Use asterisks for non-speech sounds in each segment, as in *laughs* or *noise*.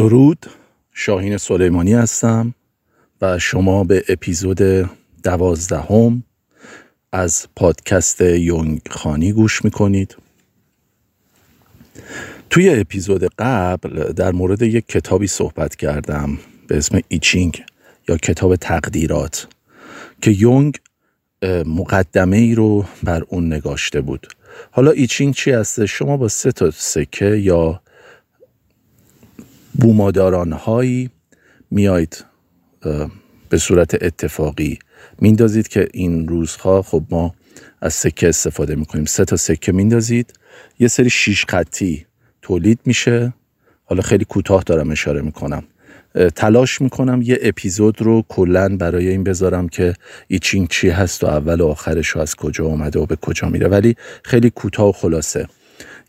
درود. شاهین سلیمانی هستم و شما به اپیزود دوازدهم از پادکست یونگ خوانی گوش می‌کنید. توی اپیزود قبل در مورد یک کتابی صحبت کردم به اسم ایچینگ یا کتاب تقدیرات که یونگ مقدمه ای رو بر اون نگاشته بود. حالا ایچینگ چی هسته؟ شما با سه تا سکه یا بوماداران هایی میایید به صورت اتفاقی میندازید که این روزها خب ما از سکه استفاده می‌کنیم. سه تا سکه میندازید. یه سری شیش خطی تولید میشه. حالا خیلی کوتاه دارم اشاره می‌کنم. تلاش می‌کنم یه اپیزود رو کلا برای این بذارم که ایچینگ چی هست و اول و آخرش رو از کجا اومده و به کجا میره. ولی خیلی کوتاه و خلاصه.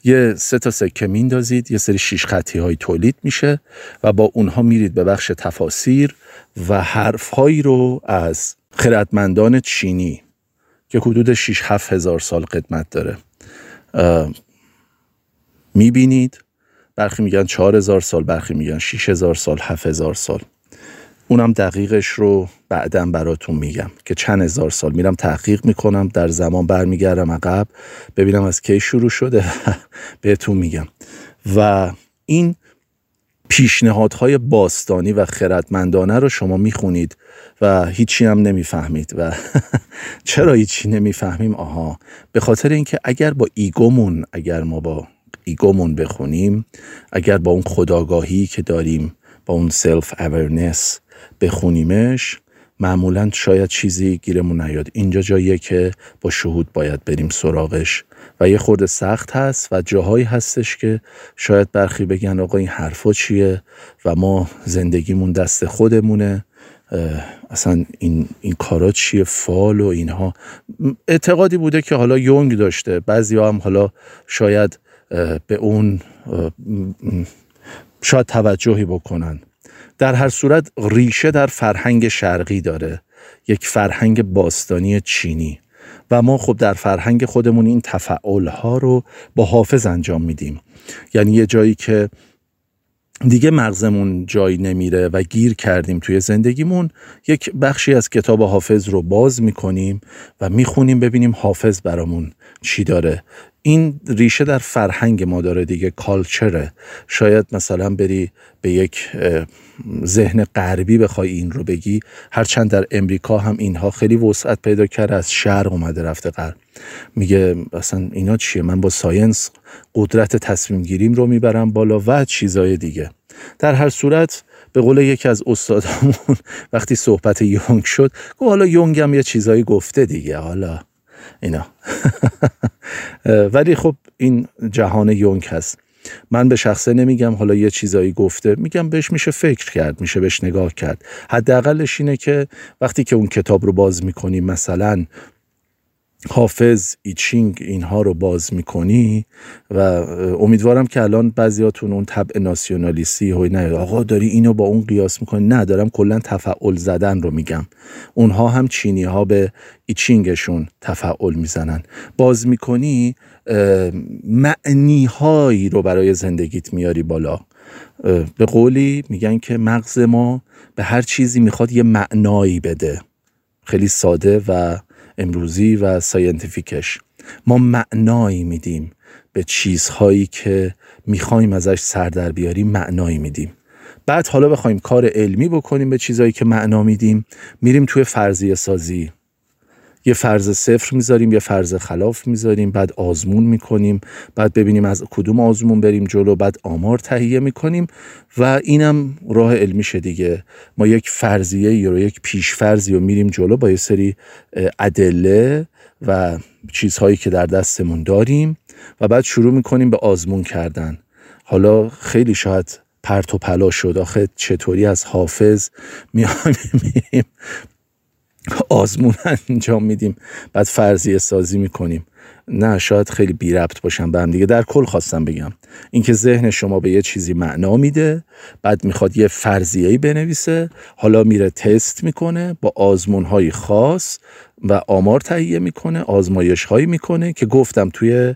یه سه تا سکه میندازید یه سری شیش خطی های تولید میشه و با اونها میرید به بخش تفاسیر و حرف هایی رو از خردمندان چینی که حدود 6 7 هزار سال قدمت داره می‌بینید. برخی میگن 4 هزار سال برخی میگن 6 هزار سال 7 هزار سال. اونم دقیقش رو بعدا براتون میگم که چند هزار سال میرم تحقیق می‌کنم در زمان برمیگردم عقب ببینم از کی شروع شده *laughs* بهتون میگم. و این پیشنهادهای باستانی و خردمندانه رو شما می‌خونید و هیچی هم نمی‌فهمید و *laughs* چرا هیچی نمی‌فهمیم؟ آها. به خاطر اینکه اگر با ego مون اگر ما با ego مون بخونیم اگر با اون خودآگاهی که داریم با اون self awareness بخونیمش. معمولا شاید چیزی گیرمون نیاد. اینجا جاییه که با شهود باید بریم سراغش. و یه خورده سخت هست و جاهایی هستش که شاید برخی بگن آقا این حرفا چیه و ما زندگیمون دست خودمونه. اصلا این, این کارا چیه؟ فال و اینها. اعتقادی بوده که حالا یونگ داشته. بعضی هم حالا شاید به اون شاید توجهی بکنن. در هر صورت ریشه در فرهنگ شرقی داره. یک فرهنگ باستانی چینی. و ما خب در فرهنگ خودمون این تفعال ها رو با حافظ انجام میدیم. یعنی یه جایی که دیگه مغزمون جایی نمیره و گیر کردیم توی زندگیمون یک بخشی از کتاب حافظ رو باز می‌کنیم و می‌خونیم ببینیم حافظ برامون چی داره؟ این ریشه در فرهنگ ما داره دیگه کالچره شاید مثلا بری به یک ذهن غربی بخوای این رو بگی هرچند در امریکا هم اینها خیلی وسعت پیدا کرده از شرق اومده رفته غرب. میگه اصلا اینا چیه؟ من با ساینس قدرت تصمیم گیریم رو می‌برم بالا و چیزای دیگه. در هر صورت به قول یکی از استادامون *laughs* وقتی صحبت یونگ شد گفت حالا یونگ هم یه چیزایی گفته دیگه حالا. اینا. *laughs* ولی خب این جهان یونگ هست. من به شخصه نمیگم حالا یه چیزایی گفته. میگم بهش میشه فکر کرد میشه بهش نگاه کرد. حداقلش اینه که وقتی که اون کتاب رو باز می‌کنی مثلا حافظ ایچینگ اینها رو باز می‌کنی و امیدوارم که الان بعضیاتون اون طبع ناسیونالیستی هوی نه آقا داری اینو با اون قیاس می‌کنی؟ نه دارم کلا تفعول زدن رو میگم. اونها هم چینی ها به ایچینگشون تفعول می‌زنن. باز می‌کنی معنی هایی رو برای زندگیت میاری بالا. به قولی میگن که مغز ما به هر چیزی می‌خواد یه معنایی بده. خیلی ساده و امروزی و ساینتیفیکش. ما معنایی میدیم به چیزهایی که می‌خوایم ازش سر در بیاریم معنایی میدیم. بعد حالا بخوایم کار علمی بکنیم به چیزهایی که معنا میدیم میریم توی فرضیه سازی یه فرض صفر می‌ذاریم یه فرض خلاف می‌ذاریم بعد آزمون می‌کنیم بعد ببینیم از کدوم آزمون بریم جلو بعد آمار تهیه می‌کنیم و اینم راه علمیشه دیگه. ما یک فرضیه یا یک پیش فرضی رو میریم جلو با یه سری ادله و چیزهایی که در دستمون داریم و بعد شروع می‌کنیم به آزمون کردن. حالا خیلی شاید پرت و پلا شد. آخه چطوری از حافظ میایم آزمون *laughs* انجام میدیم. بعد فرضیه سازی می‌کنیم. نه شاید خیلی بی ربط باشن به هم دیگه. در کل خواستم بگم. اینکه ذهن شما به یه چیزی معنا میده بعد می‌خواد یه فرضیه‌ای بنویسه حالا میره تست می‌کنه با آزمون های خاص و آمار تهیه می‌کنه آزمایش هایی می‌کنه که گفتم توی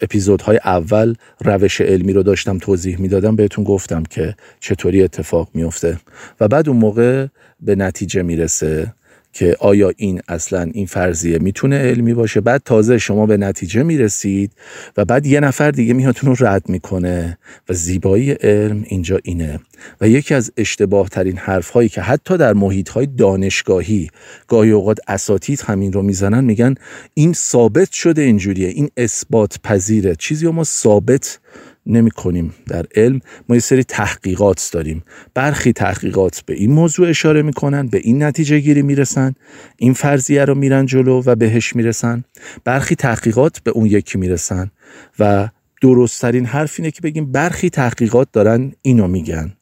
اپیزودهای اول روش علمی رو داشتم توضیح می‌دادم. بهتون گفتم که چطوری اتفاق میفته و بعد اون موقع به نتیجه می‌رسه. که آیا این اصلا این فرضیه می‌تونه علمی باشه؟ بعد تازه شما به نتیجه می‌رسید و بعد یه نفر دیگه میهاتون رو رد می‌کنه و زیبایی علم اینجا اینه. و یکی از اشتباه ترین حرف هایی که حتی در محیط های دانشگاهی گاهی اوقات اساتید همین رو می‌زنن میگن این ثابت شده اینجوریه این اثبات پذیره. چیزی ما ثابت نمی کنیم در علم. ما یه سری تحقیقات داریم. برخی تحقیقات به این موضوع اشاره می‌کنن به این نتیجه گیری می‌رسن این فرضیه رو میرن جلو و بهش می‌رسن برخی تحقیقات به اون یکی می‌رسن و درستترین حرف اینه که بگیم برخی تحقیقات دارن اینو میگن.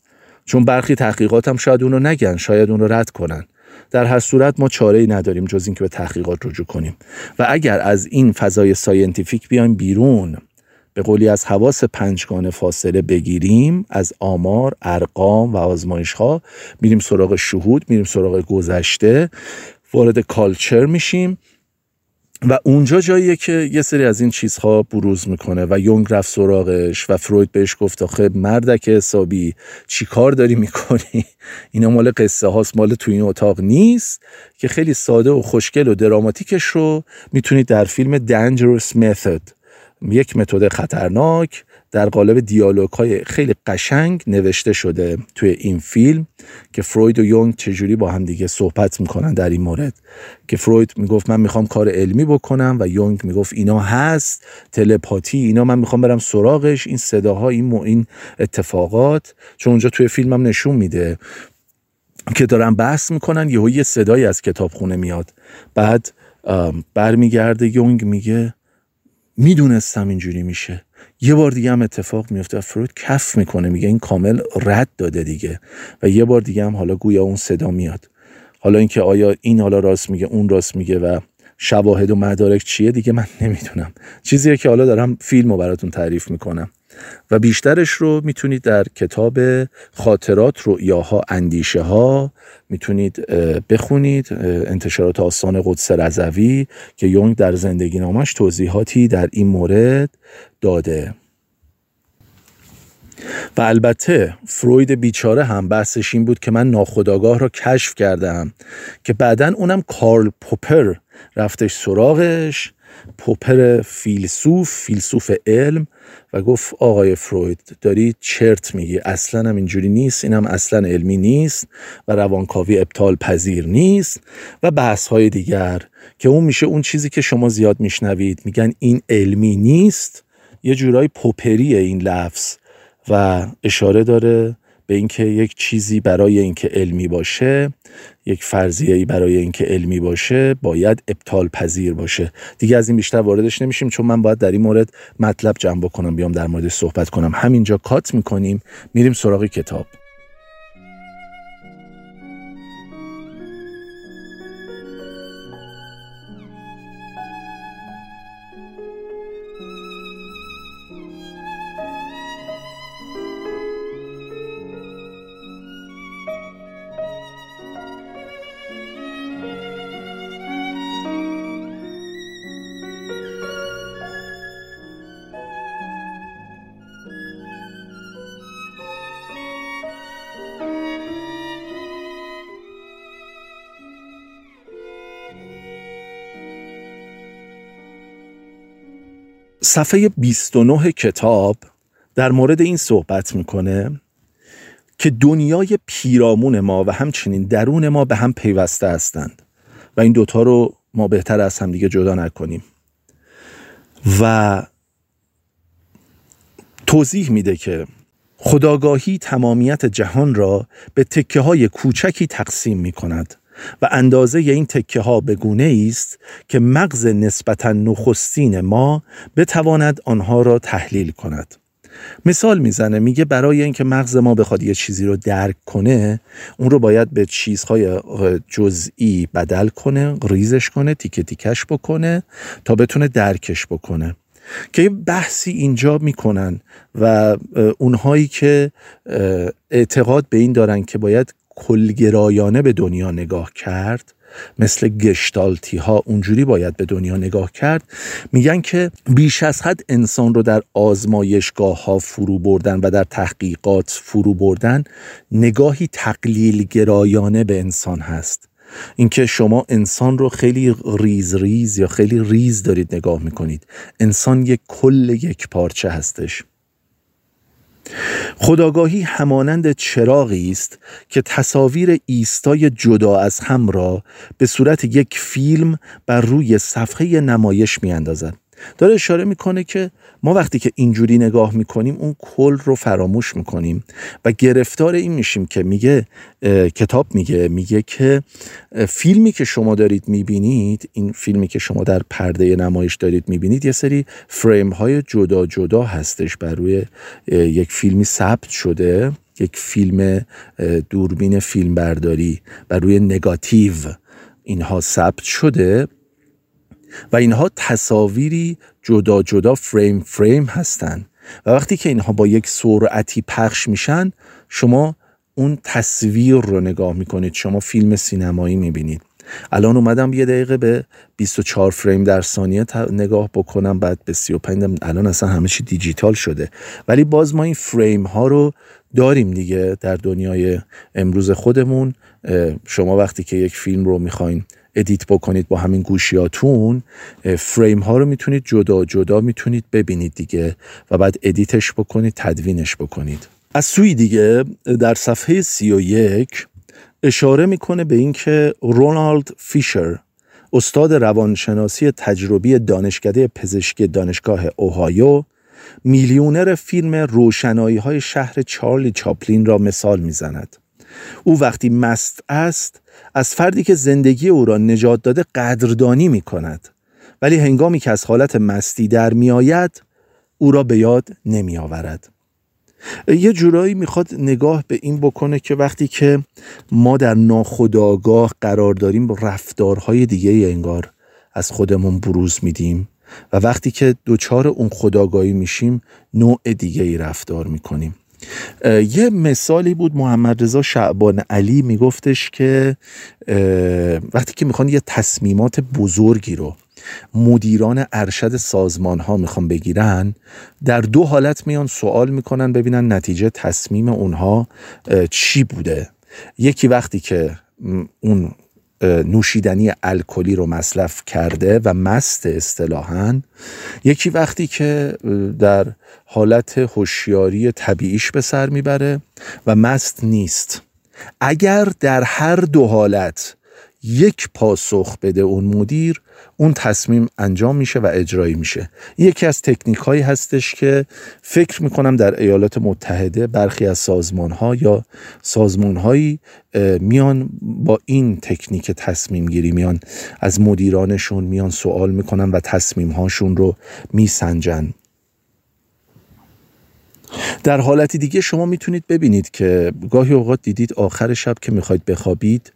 چون برخی تحقیقات هم شاید اونو نگن شاید اون رو رد کنن. در هر صورت ما چاره ای نداریم جز اینکه به تحقیقات رجوع کنیم. و اگر از این فضای scientific بیایم بیرون به قولی از حواس پنجگانه فاصله بگیریم از آمار، ارقام و آزمایش ها میریم سراغ شهود، میریم سراغ گذشته وارد culture میشیم و اونجا جاییه که یه سری از این چیزها بروز می‌کنه و یونگ رفت سراغش و فروید بهش گفت آخه مردک حسابی چی کار داری می‌کنی؟ اینا مال قصه هاست مال تو این اتاق نیست که خیلی ساده و خوشگل و دراماتیکش رو می‌تونید در فیلم Dangerous Method یک متد خطرناک در قالب دیالوگ های خیلی قشنگ نوشته شده توی این فیلم که فروید و یونگ چجوری با هم دیگه صحبت می‌کنن در این مورد. که فروید می‌گفت من می‌خوام کار علمی بکنم و یونگ می‌گفت اینا هست تلپاتی اینا من می‌خوام برم سراغش این صداها این این اتفاقات. چون اونجا توی فیلمم نشون میده که دارن بحث می‌کنن یهو یه صدایی از کتابخونه میاد. بعد برمیگرده یونگ میگه می‌دونستم اینجوری میشه. یه بار دیگه هم اتفاق میفته فروید کف می‌کنه میگه این کامل رد داده دیگه. و یه بار دیگه هم حالا گویا اون صدا میاد. حالا اینکه آیا این حالا راست میگه اون راست میگه و شواهد و مدارک چیه دیگه من نمی‌دونم. چیزیه که حالا دارم فیلم رو براتون تعریف می‌کنم. و بیشترش رو می‌تونید در کتاب خاطرات رؤیاها اندیشه ها می‌تونید بخونید. انتشارات آستان قدس رضوی که یونگ در زندگی نامش توضیحاتی در این مورد داده. و البته فروید بیچاره هم بحثش این بود که من ناخداگاه را کشف کردم که بعدا اونم کارل پوپر رفتش سراغش پوپر فیلسوف فیلسوف علم و گفت آقای فروید داری چرت میگی اصلا هم اینجوری نیست اینم اصلا علمی نیست و روانکاوی ابطال پذیر نیست و بحث های دیگر که اون میشه اون چیزی که شما زیاد میشنوید. میگن این علمی نیست یه جورای پوپریه این لفظ و اشاره داره به اینکه یک چیزی برای اینکه علمی باشه یک فرضیه برای اینکه علمی باشه باید ابطال پذیر باشه. دیگه از این بیشتر واردش نمیشیم چون من باید در این مورد مطلب جمع بکنم بیام در مورد صحبت کنم. همینجا کات می‌کنیم میریم سراغ کتاب. صفحه 29 کتاب در مورد این صحبت می‌کنه که دنیای پیرامون ما و همچنین درون ما به هم پیوسته هستند و این دوتا رو ما بهتر از همدیگه جدا نکنیم. و توضیح میده که خداگاهی تمامیت جهان را به تکه های کوچکی تقسیم می کند و اندازه این تکه ها به گونه است که مغز نسبتا نخستین ما بتواند آنها را تحلیل کند. مثال می‌زنه میگه برای اینکه مغز ما بخواد یه چیزی رو درک کنه اون رو باید به چیزهای جزئی بدل کنه ریزش کنه تیکه تیکش بکنه تا بتونه درکش بکنه. که بحثی اینجا می‌کنن و اونهایی که اعتقاد به این دارن که باید کلگرایانه به دنیا نگاه کرد مثل گشتالتی ها اونجوری باید به دنیا نگاه کرد میگن که بیش از حد انسان رو در آزمایشگاه ها فرو بردن و در تحقیقات فرو بردن نگاهی تقلیل گرایانه به انسان هست. اینکه شما انسان رو خیلی ریز ریز یا خیلی ریز دارید نگاه می‌کنید. انسان یک کل یک پارچه هستش. خودآگاهی همانند چراغی است که تصاویر ایستای جدا از هم را به صورت یک فیلم بر روی صفحه نمایش میاندازد. داره اشاره می‌کنه که ما وقتی که اینجوری نگاه می‌کنیم اون کل رو فراموش می‌کنیم و گرفتار این میشیم که میگه کتاب میگه میگه که فیلمی که شما دارید می‌بینید این فیلمی که شما در پرده نمایش دارید می‌بینید یه سری فریم های جدا جدا هستش بر روی یک فیلمی ثبت شده یک فیلم دوربین فیلم برداری بر روی نگاتیو اینها ثبت شده. و اینها تصاویری جدا جدا فریم فریم هستند و وقتی که اینها با یک سرعتی پخش میشن شما اون تصویر رو نگاه می‌کنید. شما فیلم سینمایی می‌بینید. الان اومدم یه دقیقه به 24 فریم در ثانیه نگاه بکنم بعد به 35 الان اصلا همه چی دیجیتال شده. ولی باز ما این فریم ها رو داریم دیگه در دنیای امروز خودمون. شما وقتی که یک فیلم رو می‌خواین edit بکنید با همین گوشیاتون فریم ها رو می‌تونید جدا جدا می‌تونید ببینید دیگه و بعد edit ش بکنید تدوینش بکنید از سوی دیگه در صفحه 31 اشاره می‌کنه به اینکه رونالد فیشر استاد روانشناسی تجربی دانشکده پزشکی دانشگاه اوهایو میلیونر فیلم روشنایی های شهر چارلی چاپلین را مثال می‌زند. او وقتی مست است از فردی که زندگی او را نجات داده قدردانی می کند. ولی هنگامی که از حالت مستی در می آید او را به یاد نمی آورد. یه جورایی می‌خواد نگاه به این بکنه که وقتی که ما در ناخداگاه قرار داریم رفتارهای دیگه انگار از خودمون بروز میدیم و وقتی که دوچار اون خداگاهی میشیم نوع دیگه ای رفتار می‌کنیم. یه مثالی بود محمد رضا شعبان علی میگفتش که وقتی که می‌خوان یه تصمیمات بزرگی رو مدیران ارشد سازمان ها می‌خوان بگیرن در دو حالت میان سوال می‌کنن ببینن نتیجه تصمیم اونها چی بوده. یکی وقتی که اون نوشیدنی الکلی رو مصرف کرده و مست اصطلاحا. یکی وقتی که در حالت هوشیاری طبیعیش به سر می‌بره و مست نیست. اگر در هر دو حالت یک پاسخ بده اون مدیر اون تصمیم انجام میشه و اجرایی میشه. یکی از تکنیک هایی هستش که فکر می‌کنم در ایالات متحده برخی از سازمان ها یا سازمان هایی میان با این تکنیک تصمیم گیری میان از مدیرانشون میان سوال می‌کنن و تصمیم هاشون رو میسنجن. در حالتی دیگه شما می‌تونید ببینید که گاهی اوقات دیدید آخر شب که می‌خواید بخوابید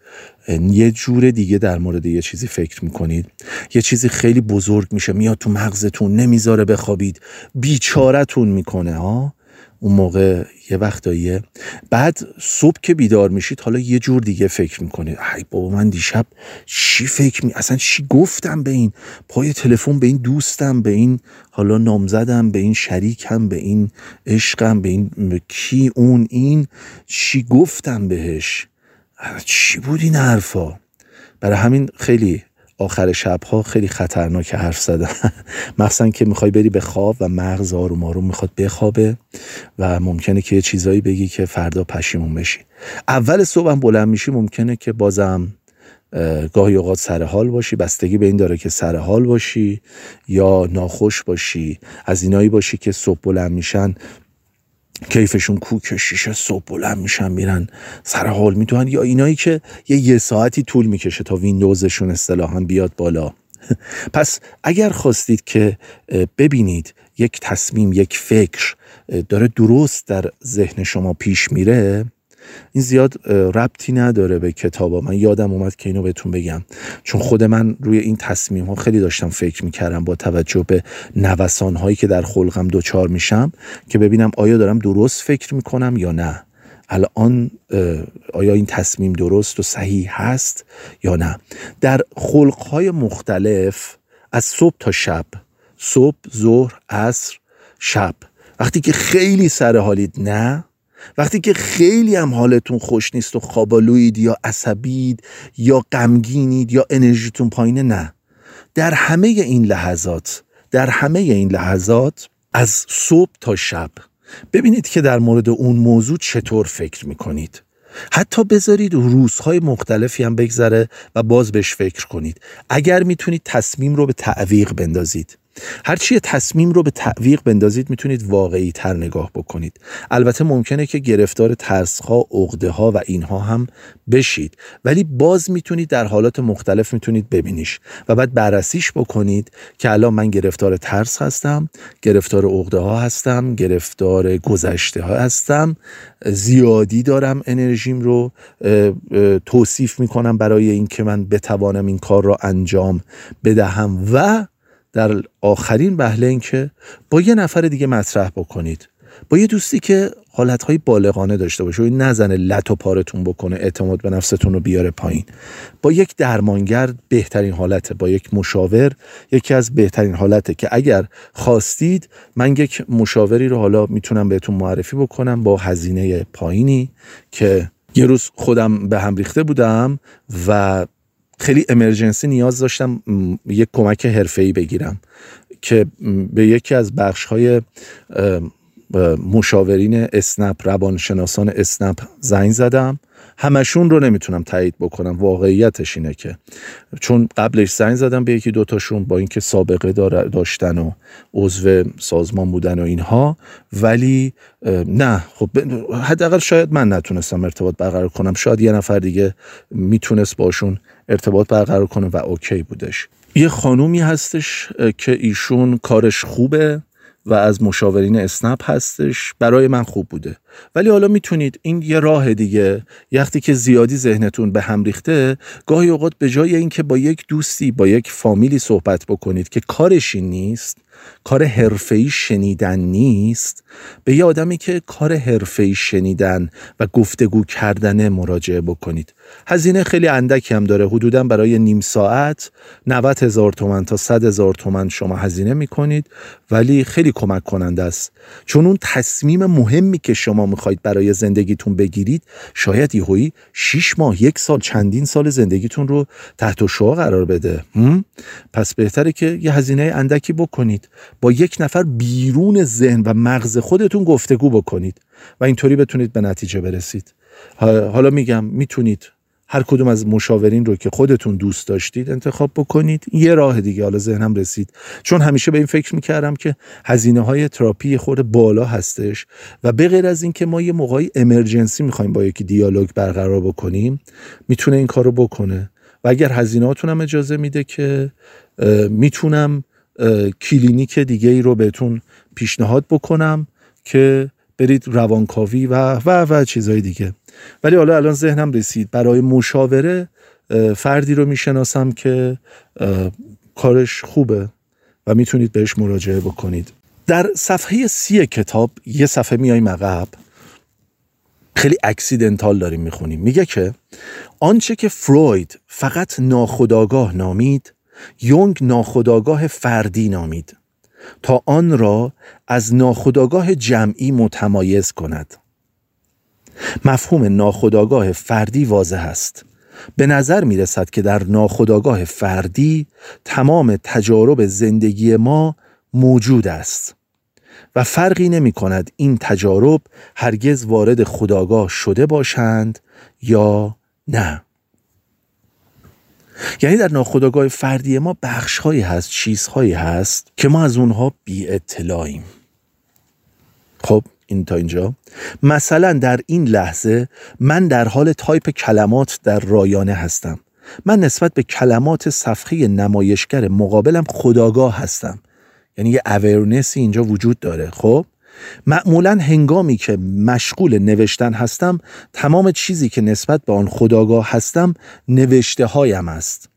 یه جور دیگه در مورد یه چیزی فکر می‌کنید. یه چیزی خیلی بزرگ میشه میاد تو مغزتون نمی‌ذاره بخوابید. بیچارتون می‌کنه ها؟ اون موقع یه وقتاییه. بعد صبح که بیدار میشید حالا یه جور دیگه فکر می‌کنید ای بابا من دیشب چی فکر می؟ اصلا چی گفتم به این؟ پای تلفن به این دوستم به این حالا نامزدم به این شریکم به این عشقم به این کی اون این چی گفتم بهش؟ چی بود این حرفا؟ برای همین خیلی آخر شبها خیلی خطرناک حرف زدن *laughs* مخصوصا که می‌خوای بری به خواب و مغز آروم آروم می‌خواد بخوابه و ممکنه که یه چیزایی بگی که فردا پشیمون بشی. اول صبح هم بلند میشی ممکنه که بازم گاهی اوقات سر حال باشی بستگی به این داره که سر حال باشی یا ناخوش باشی. از اینایی باشی که صبح بلند میشن کیفشون کوک شیشه صبح بلند میشن میرن سر حال می‌تونن یا اینایی که یه یه ساعتی طول می‌کشه تا ویندوزشون اصطلاحا بیاد بالا. *laughs* پس اگر خواستید که ببینید یک تصمیم یک فکر داره درست در ذهن شما پیش میره این زیاد ربطی نداره به کتابا. من یادم اومد که اینو بهتون بگم. چون خود من روی این تصمیم ها خیلی داشتم فکر می‌کردم با توجه به نوسان هایی که در خلقم دوچار میشم که ببینم آیا دارم درست فکر می‌کنم یا نه. الان آیا این تصمیم درست و صحیح هست یا نه. در خلقهای مختلف از صبح تا شب صبح ظهر عصر شب. وقتی که خیلی سر حالید نه وقتی که خیلی هم حالتون خوش نیست و خوابالوید یا عصبید یا غمگینید یا انرژیتون پایینه نه. در همه این لحظات در همه این لحظات از صبح تا شب ببینید که در مورد اون موضوع چطور فکر می‌کنید. حتی بذارید روزهای مختلفی هم بگذره و باز بهش فکر کنید. اگر می‌تونید تصمیم رو به تعویق بندازید. هرچی تصمیم رو به تعویق بندازید می‌تونید واقعی تر نگاه بکنید. البته ممکنه که گرفتار ترس ها عقده ها و اینها هم بشید. ولی باز می‌تونید در حالات مختلف می‌تونید ببینیش و بعد بررسیش بکنید که الان من گرفتار ترس هستم گرفتار عقده ها هستم گرفتار گذشته ها هستم زیادی دارم انرژیم رو توصیف می‌کنم برای اینکه من بتوانم این کار را انجام بدهم و در آخرین بهله این که با یه نفر دیگه مطرح بکنید. با یه دوستی که حالتهای بالغانه داشته باشه. و نزنه لط و پارتون بکنه اعتماد به نفستون رو بیاره پایین. با یک درمانگر بهترین حالته. با یک مشاور یکی از بهترین حالته که اگر خواستید من یک مشاوری رو حالا می‌تونم بهتون معرفی بکنم با هزینه پایینی که یه روز خودم به هم ریخته بودم و خیلی امرجنسی نیاز داشتم یک کمک حرفه‌ای بگیرم که به یکی از بخش های مشاورین اسنپ روانشناسان اسنپ زنگ زدم. همشون رو نمی‌تونم تایید بکنم واقعیتش اینه که. چون قبلش زنگ زدم به یکی دوتاشون با اینکه سابقه داشتن و عضو سازمان بودن و اینها. ولی نه خب حداقل شاید من نتونستم ارتباط برقرار کنم. شاید یه نفر دیگه می‌تونست باشون ارتباط برقرار کنه و اوکی بودش. یه خانومی هستش که ایشون کارش خوبه. و از مشاورین اسنپ هستش. برای من خوب بوده. ولی حالا می‌تونید این یه راه دیگه. وقتی که زیادی ذهنتون به هم ریخته گاهی اوقات به جای اینکه با یک دوستی با یک فامیلی صحبت بکنید که کارشی نیست کار حرفه‌ای شنیدن نیست؟ به یه آدمی که کار حرفه‌ای شنیدن و گفتگو کردن مراجعه بکنید. هزینه خیلی اندکی هم داره. حدودا برای نیم ساعت 90 هزار تومن تا 100 هزار تومن شما هزینه می‌کنید ولی خیلی کمک کننده است. چون اون تصمیم مهمی که شما می‌خواید برای زندگیتون بگیرید شاید یهویی 6 ماه یک سال چندین سال زندگیتون رو تحت شعا قرار بده. پس بهتره که یه هزینه اندکی بکنید. با یک نفر بیرون ذهن و مغز خودتون گفتگو بکنید و اینطوری بتونید به نتیجه برسید. حالا میگم می‌تونید هر کدوم از مشاورین رو که خودتون دوست داشتید انتخاب بکنید. یه راه دیگه حالا ذهنم رسید. چون همیشه به این فکر می‌کردم که هزینه های تراپی خود بالا هستش و به غیر از اینکه ما یه موقعی emergency می‌خوایم با یکی دیالوگ برقرار بکنیم می‌تونه این کارو بکنه. و اگر هزینهاتون هم اجازه میده که می‌تونم کلینیک دیگه ای رو بهتون پیشنهاد بکنم که برید روانکاوی و و و چیزهای دیگه. ولی حالا الان ذهنم رسید. برای مشاوره فردی رو می‌شناسم که کارش خوبه و می‌تونید بهش مراجعه بکنید. در صفحه سی کتاب یه صفحه میای عقب. خیلی اکسیدنتال داریم می‌خونیم. میگه که آنچه که فروید فقط ناخداگاه نامید یونگ ناخداگاه فردی نامید تا آن را از ناخداگاه جمعی متمایز کند. مفهوم ناخداگاه فردی واضح است. به نظر می رسد که در ناخداگاه فردی تمام تجارب زندگی ما موجود است و فرقی نمی کند این تجارب هرگز وارد خداگاه شده باشند یا نه. یعنی در ناخودآگاه فردی ما بخشهایی هست چیزهایی هست که ما از اونها بی اطلاعیم خب این تا اینجا. مثلا در این لحظه من در حال تایپ کلمات در رایانه هستم. من نسبت به کلمات صفحه نمایشگر مقابلم خودآگاه هستم. یعنی یه awareness ی اینجا وجود داره. خب؟ معمولا هنگامی که مشغول نوشتن هستم تمام چیزی که نسبت به آن خداگاه هستم نوشته هایم است.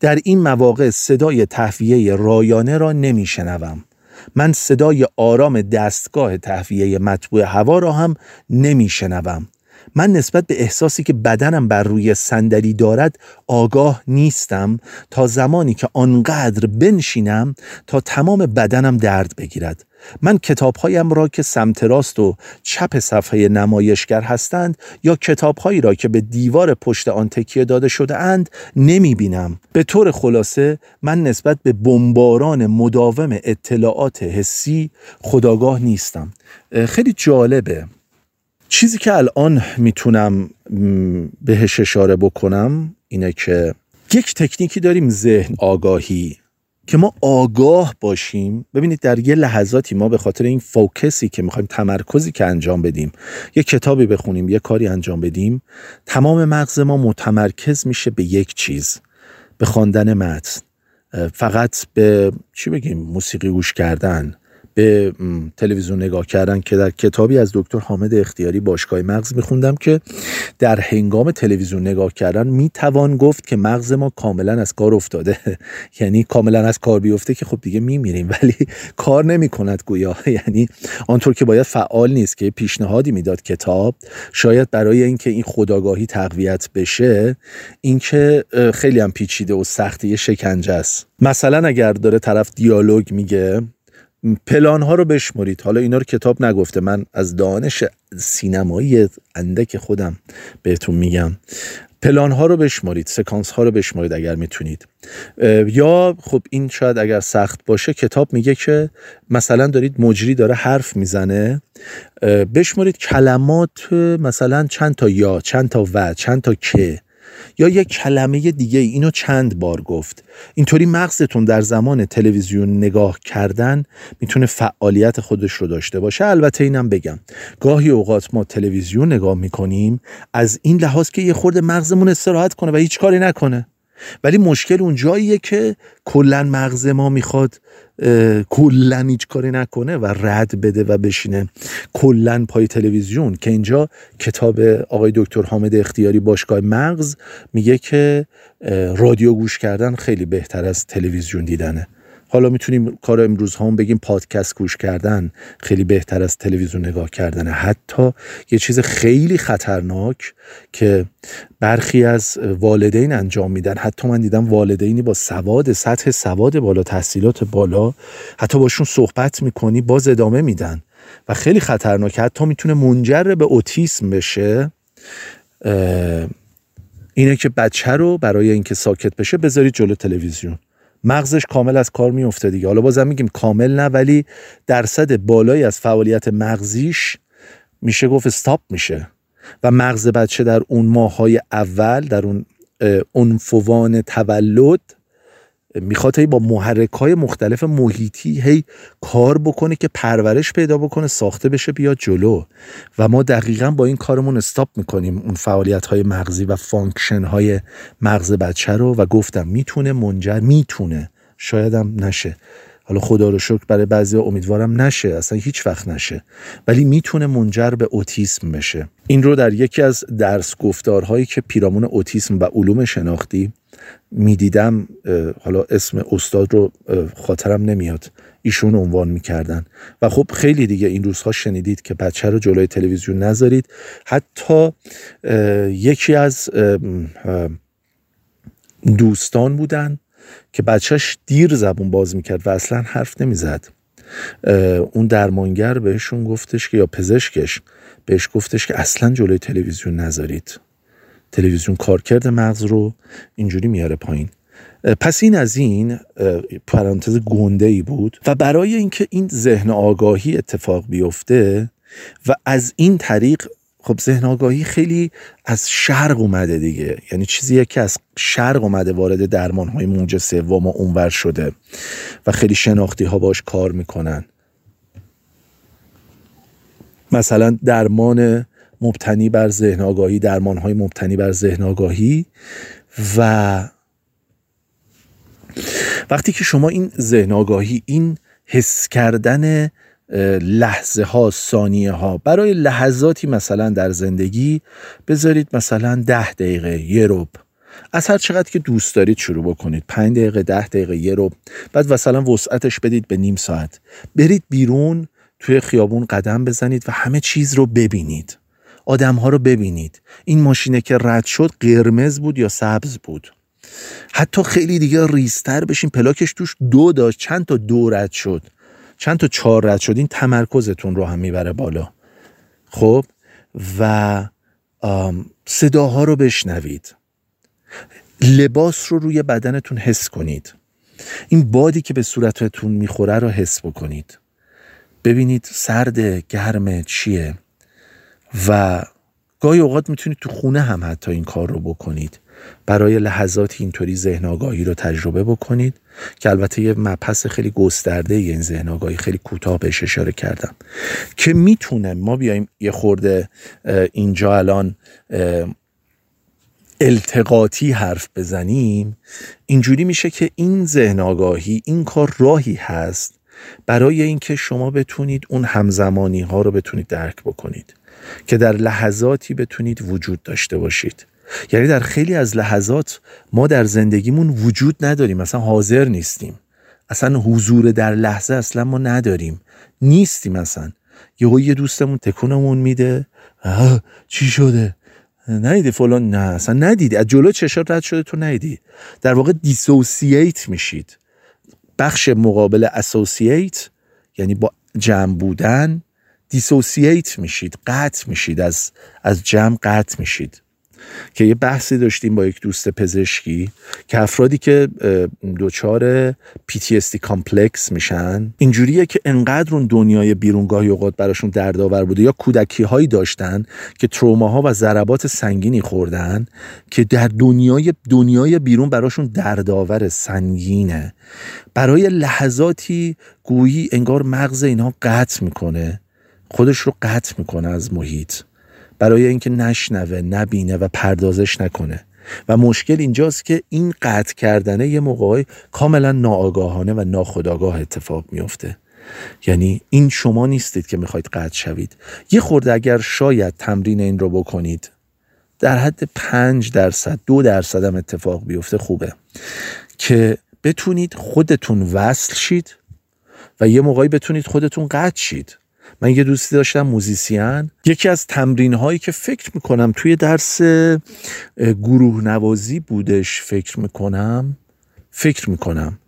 در این مواقع صدای تهویه رایانه را نمیشنوم. من صدای آرام دستگاه تهویه مطبوع هوا را هم نمیشنوم. من نسبت به احساسی که بدنم بر روی صندلی دارد آگاه نیستم تا زمانی که آنقدر بنشینم تا تمام بدنم درد بگیرد. من کتابهایم را که سمت راست و چپ صفحه نمایشگر هستند یا کتابهایی را که به دیوار پشت آن تکیه داده شده اند نمی بینم. به طور خلاصه من نسبت به بمباران مداوم اطلاعات حسی خداگاه نیستم. خیلی جالبه چیزی که الان می‌تونم بهش اشاره بکنم اینه که یک تکنیکی داریم ذهن آگاهی که ما آگاه باشیم. ببینید در یه لحظاتی ما به خاطر این فوکسی که می‌خوایم تمرکزی که انجام بدیم یه کتابی بخونیم یه کاری انجام بدیم تمام مغز ما متمرکز میشه به یک چیز به خواندن متن. فقط به چی بگیم؟ موسیقی گوش کردن. به تلویزیون نگاه کردن که در کتابی از دکتر حامد اختیاری باشگاه مغز میخوندم که در هنگام تلویزیون نگاه کردن می‌توان گفت که مغز ما کاملا از کار افتاده. *laughs* یعنی کاملا از کار بیفته که خب دیگه میمیریم ولی *laughs* کار نمی کند گویا. *laughs* یعنی آنطور که باید فعال نیست که پیشنهادی می‌داد کتاب شاید برای اینکه این خداگاهی تقویت بشه اینکه خیلی هم پیچیده و سختی شکنجه است. مثلا اگر داره طرف دیالوگ میگه پلان ها رو بشمرید. حالا اینا رو کتاب نگفته. من از دانش سینمایی اندک خودم بهتون میگم. پلان ها رو بشمارید سکانس ها رو بشمارید اگر می‌تونید. یا خب این شاید اگر سخت باشه کتاب میگه که مثلا دارید مجری داره حرف می‌زنه. بشمارید کلمات مثلا چند تا یا چند تا و چند تا که یا یک کلمه دیگه اینو چند بار گفت. اینطوری مغزتون در زمان تلویزیون نگاه کردن می‌تونه فعالیت خودش رو داشته باشه. البته اینم بگم گاهی اوقات ما تلویزیون نگاه می‌کنیم از این لحاظ که یه خورده مغزمون استراحت کنه و هیچ کاری نکنه. ولی مشکل اون جاییه که کلا مغز ما می‌خواد کلا هیچ کاری نکنه و رد بده و بشینه. کلا پای تلویزیون که اینجا کتاب آقای دکتر حامد اختیاری باشگاه مغز میگه که رادیو گوش کردن خیلی بهتر از تلویزیون دیدنه. حالا می‌تونیم کار امروز هم بگیم پادکست گوش کردن خیلی بهتر از تلویزیون نگاه کردن حتی یه چیز خیلی خطرناک که برخی از والدین انجام میدن. حتی من دیدم والدینی با سواد سطح سواد بالا تحصیلات بالا حتی باشون صحبت می‌کنی باز ادامه میدن. و خیلی خطرناک حتی می‌تونه منجر به اوتیسم بشه اینه که بچه رو برای اینکه ساکت بشه بذارید جلو تلویزیون. مغزش کامل از کار میفته دیگه. حالا بازم میگیم کامل نه ولی درصد بالایی از فعالیت مغزیش میشه گفت stop میشه. و مغز بچه در اون ماهای اول در اون عنفوان تولد می‌خواد هی با محرک های مختلف محیطی هی کار بکنه که پرورش پیدا بکنه ساخته بشه بیاد جلو. و ما دقیقا با این کارمون stop می‌کنیم اون فعالیت های مغزی و function های مغز بچه رو. و گفتم می‌تونه منجر می‌تونه. شایدم نشه. حالا خدا رو شکر برای بعضی امیدوارم نشه. اصلا هیچ وقت نشه. ولی می‌تونه منجر به اوتیسم بشه. این رو در یکی از درس گفتارهایی که پیرامون اوتیسم و علوم شناختی می‌دیدم حالا اسم استاد رو خاطرم نمیاد. ایشون عنوان می‌کردن. و خب خیلی دیگه این روزها شنیدید که بچه رو جلوی تلویزیون نذارید. حتی یکی از دوستان بودن که بچهش دیر زبون باز می‌کرد و اصلا حرف نمی‌زد. اون درمانگر بهشون گفتش که یا پزشکش بهش گفتش که اصلا جلوی تلویزیون نذارید. تلویزیون کارکرد مغز رو اینجوری میاره پایین. پس این از این پرانتز گنده ای بود و برای اینکه این ذهن آگاهی اتفاق بیفته و از این طریق خب ذهن آگاهی خیلی از شرق اومده دیگه. یعنی چیزیه که از شرق اومده وارد درمان های موج سوم و اونور شده و خیلی شناختی ها باش کار می‌کنن. مثلا درمان مبتنی بر ذهن آگاهی درمان های مبتنی بر ذهن آگاهی و وقتی که شما این ذهن آگاهی این حس کردن لحظه ها ثانیه ها برای لحظاتی مثلا در زندگی بذارید مثلا ده دقیقه یه روب از هر چقدر که دوست دارید شروع بکنید. پنج دقیقه ده دقیقه یه روب بعد مثلا وسعتش بدید به نیم ساعت. برید بیرون توی خیابون قدم بزنید و همه چیز رو ببینید. آدم ها رو ببینید. این ماشینه که رد شد قرمز بود یا سبز بود. حتی خیلی دیگه ریستر بشین پلاکش توش دو داشت چند تا دو رد شد. چند تا چهار رد شد. این تمرکزتون رو هم می‌بره بالا. خب؟ و صداها رو بشنوید. لباس رو روی بدنتون حس کنید. این بادی که به صورتتون می‌خوره رو حس بکنید. ببینید سرد گرم چیه. و گاهی اوقات می‌تونید تو خونه هم حتی این کار رو بکنید. برای لحظات اینطوری ذهن آگاهی رو تجربه بکنید که البته یه مپس خیلی گسترده این ذهن آگاهی خیلی کوتاه بهش اشاره کردم. که می‌تونه ما بیایم یه خورده اینجا الان التقاطی حرف بزنیم. اینجوری میشه که این ذهن آگاهی این کار راهی هست برای اینکه شما بتونید اون همزمانی ها رو بتونید درک بکنید. که در لحظاتی بتونید وجود داشته باشید. یعنی در خیلی از لحظات ما در زندگیمون وجود نداریم مثلا حاضر نیستیم. اصلا حضور در لحظه اصلا ما نداریم. نیستیم اصلا. یهو یه دوستمون تکونمون میده. چی شده؟ ندیدی فلان. نه اصلا ندیدی از جلو چشات رد شده تو ندیدی. در واقع دیسوسییت میشید. بخش مقابل اسوسییت یعنی با جمع بودن dissociate میشید قطع میشید از از جمع قطع میشید. که یه بحثی داشتیم با یک دوست پزشکی که افرادی که دچار PTSD complex میشن اینجوریه که انقدر اون دنیای بیرون گاهی اوقات براشون دردآور بوده یا کودکی هایی داشتن که تروماها و ضربات سنگینی خوردن که در دنیای دنیای بیرون براشون دردآور سنگینه. برای لحظاتی گویی انگار مغز اینها قطع می‌کنه. خودش رو قطع می‌کنه از محیط برای اینکه نشنوه نبینه و پردازش نکنه. و مشکل اینجاست که این قطع کردنه یه موقعی کاملا ناآگاهانه و ناخودآگاه اتفاق میفته یعنی این شما نیستید که می‌خواید قطع شوید. یه خورده اگر شاید تمرین این رو بکنید در حد پنج درصد دو درصد هم اتفاق بیفته خوبه. که بتونید خودتون وصل شید و یه موقعی بتونید خودتون قطع شید. من یه دوستی داشتم musician. یکی از تمرین هایی که فکر می‌کنم توی درس گروه نوازی بودش فکر می‌کنم فکر می‌کنم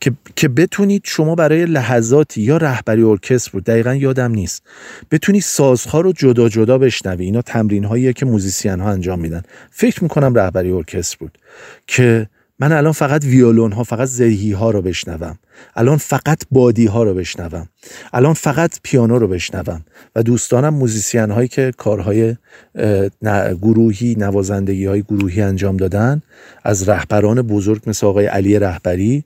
که, که بتونید شما برای لحظاتی یا رهبری ارکستر بود دقیقا یادم نیست بتونید سازها رو جدا جدا بشنوی. اینا تمرین هاییه که musician ها انجام میدن. فکر می‌کنم رهبری ارکستر بود که من الان فقط ویولون ها فقط زهی ها رو بشنوم. الان فقط بادی ها رو بشنوم. الان فقط پیانو رو بشنوم. و دوستانم موزیسین هایی که کارهای گروهی نوازندگی های گروهی انجام دادن از رهبران بزرگ مثل آقای علی رهبری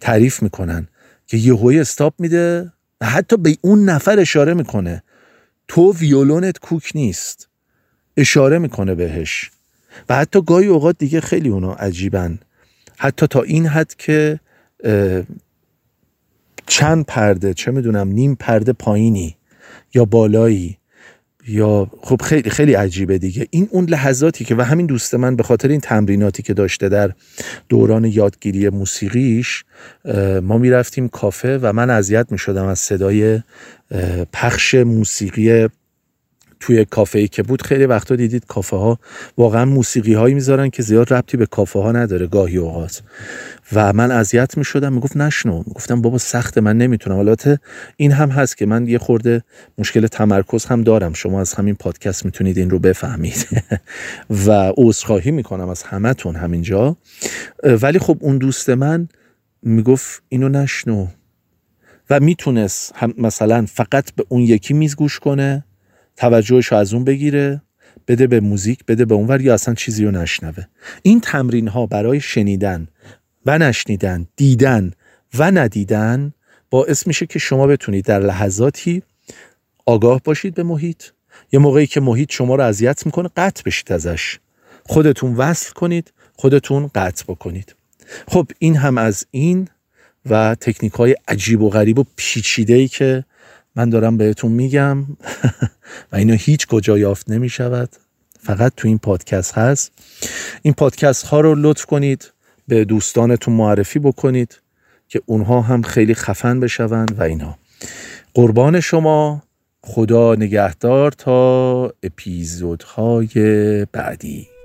تعریف می‌کنن که یهوی استاپ میده. و حتی به اون نفر اشاره می‌کنه. تو ویولونت کوک نیست. اشاره می‌کنه بهش. و حتی گاهی اوقات دیگه خیلی اونا عجیبن. حتی تا این حد که چند پرده چه می‌دونم نیم پرده پایینی یا بالایی یا خب خیلی خیلی عجیبه دیگه. این اون لحظاتی که و همین دوست من به خاطر این تمریناتی که داشته در دوران یادگیری موسیقیش ما می‌رفتیم کافه و من اذیت می‌شدم از صدای پخش موسیقی توی کافه ای که بود خیلی وقتا دیدید کافه ها واقعا موسیقی هایی می‌ذارن که زیاد ربطی به کافه ها نداره گاهی اوقات. و من اذیت می‌شدم می‌گفت نشنو. گفتم بابا سخت من نمی‌تونم. البته این هم هست که من یه خورده مشکل تمرکز هم دارم. شما از همین پادکست می‌تونید این رو بفهمید. *laughs* و عذرخواهی می‌کنم از همتون همینجا. ولی خب اون دوست من می‌گفت اینو نشنو. و می‌تونست مثلا فقط به اون یکی میز گوش کنه. توجهش از اون بگیره بده به موزیک بده به اونور یا اصلا چیزی رو نشنوه. این تمرین ها برای شنیدن و نشنیدن دیدن و ندیدن باعث میشه که شما بتونید در لحظاتی آگاه باشید به محیط. یه موقعی که محیط شما رو اذیت می‌کنه قطع بشید ازش. خودتون وصل کنید خودتون قطع بکنید. خب این هم از این و تکنیک های عجیب و غریب و پیچیده ای که من دارم بهتون میگم *laughs* و اینو هیچ کجا یافت نمی شود فقط تو این پادکست هست. این پادکست ها رو لطف کنید به دوستانتون معرفی بکنید که اونها هم خیلی خفن بشوند و اینا. قربان شما. خدا نگهدار تا اپیزودهای بعدی.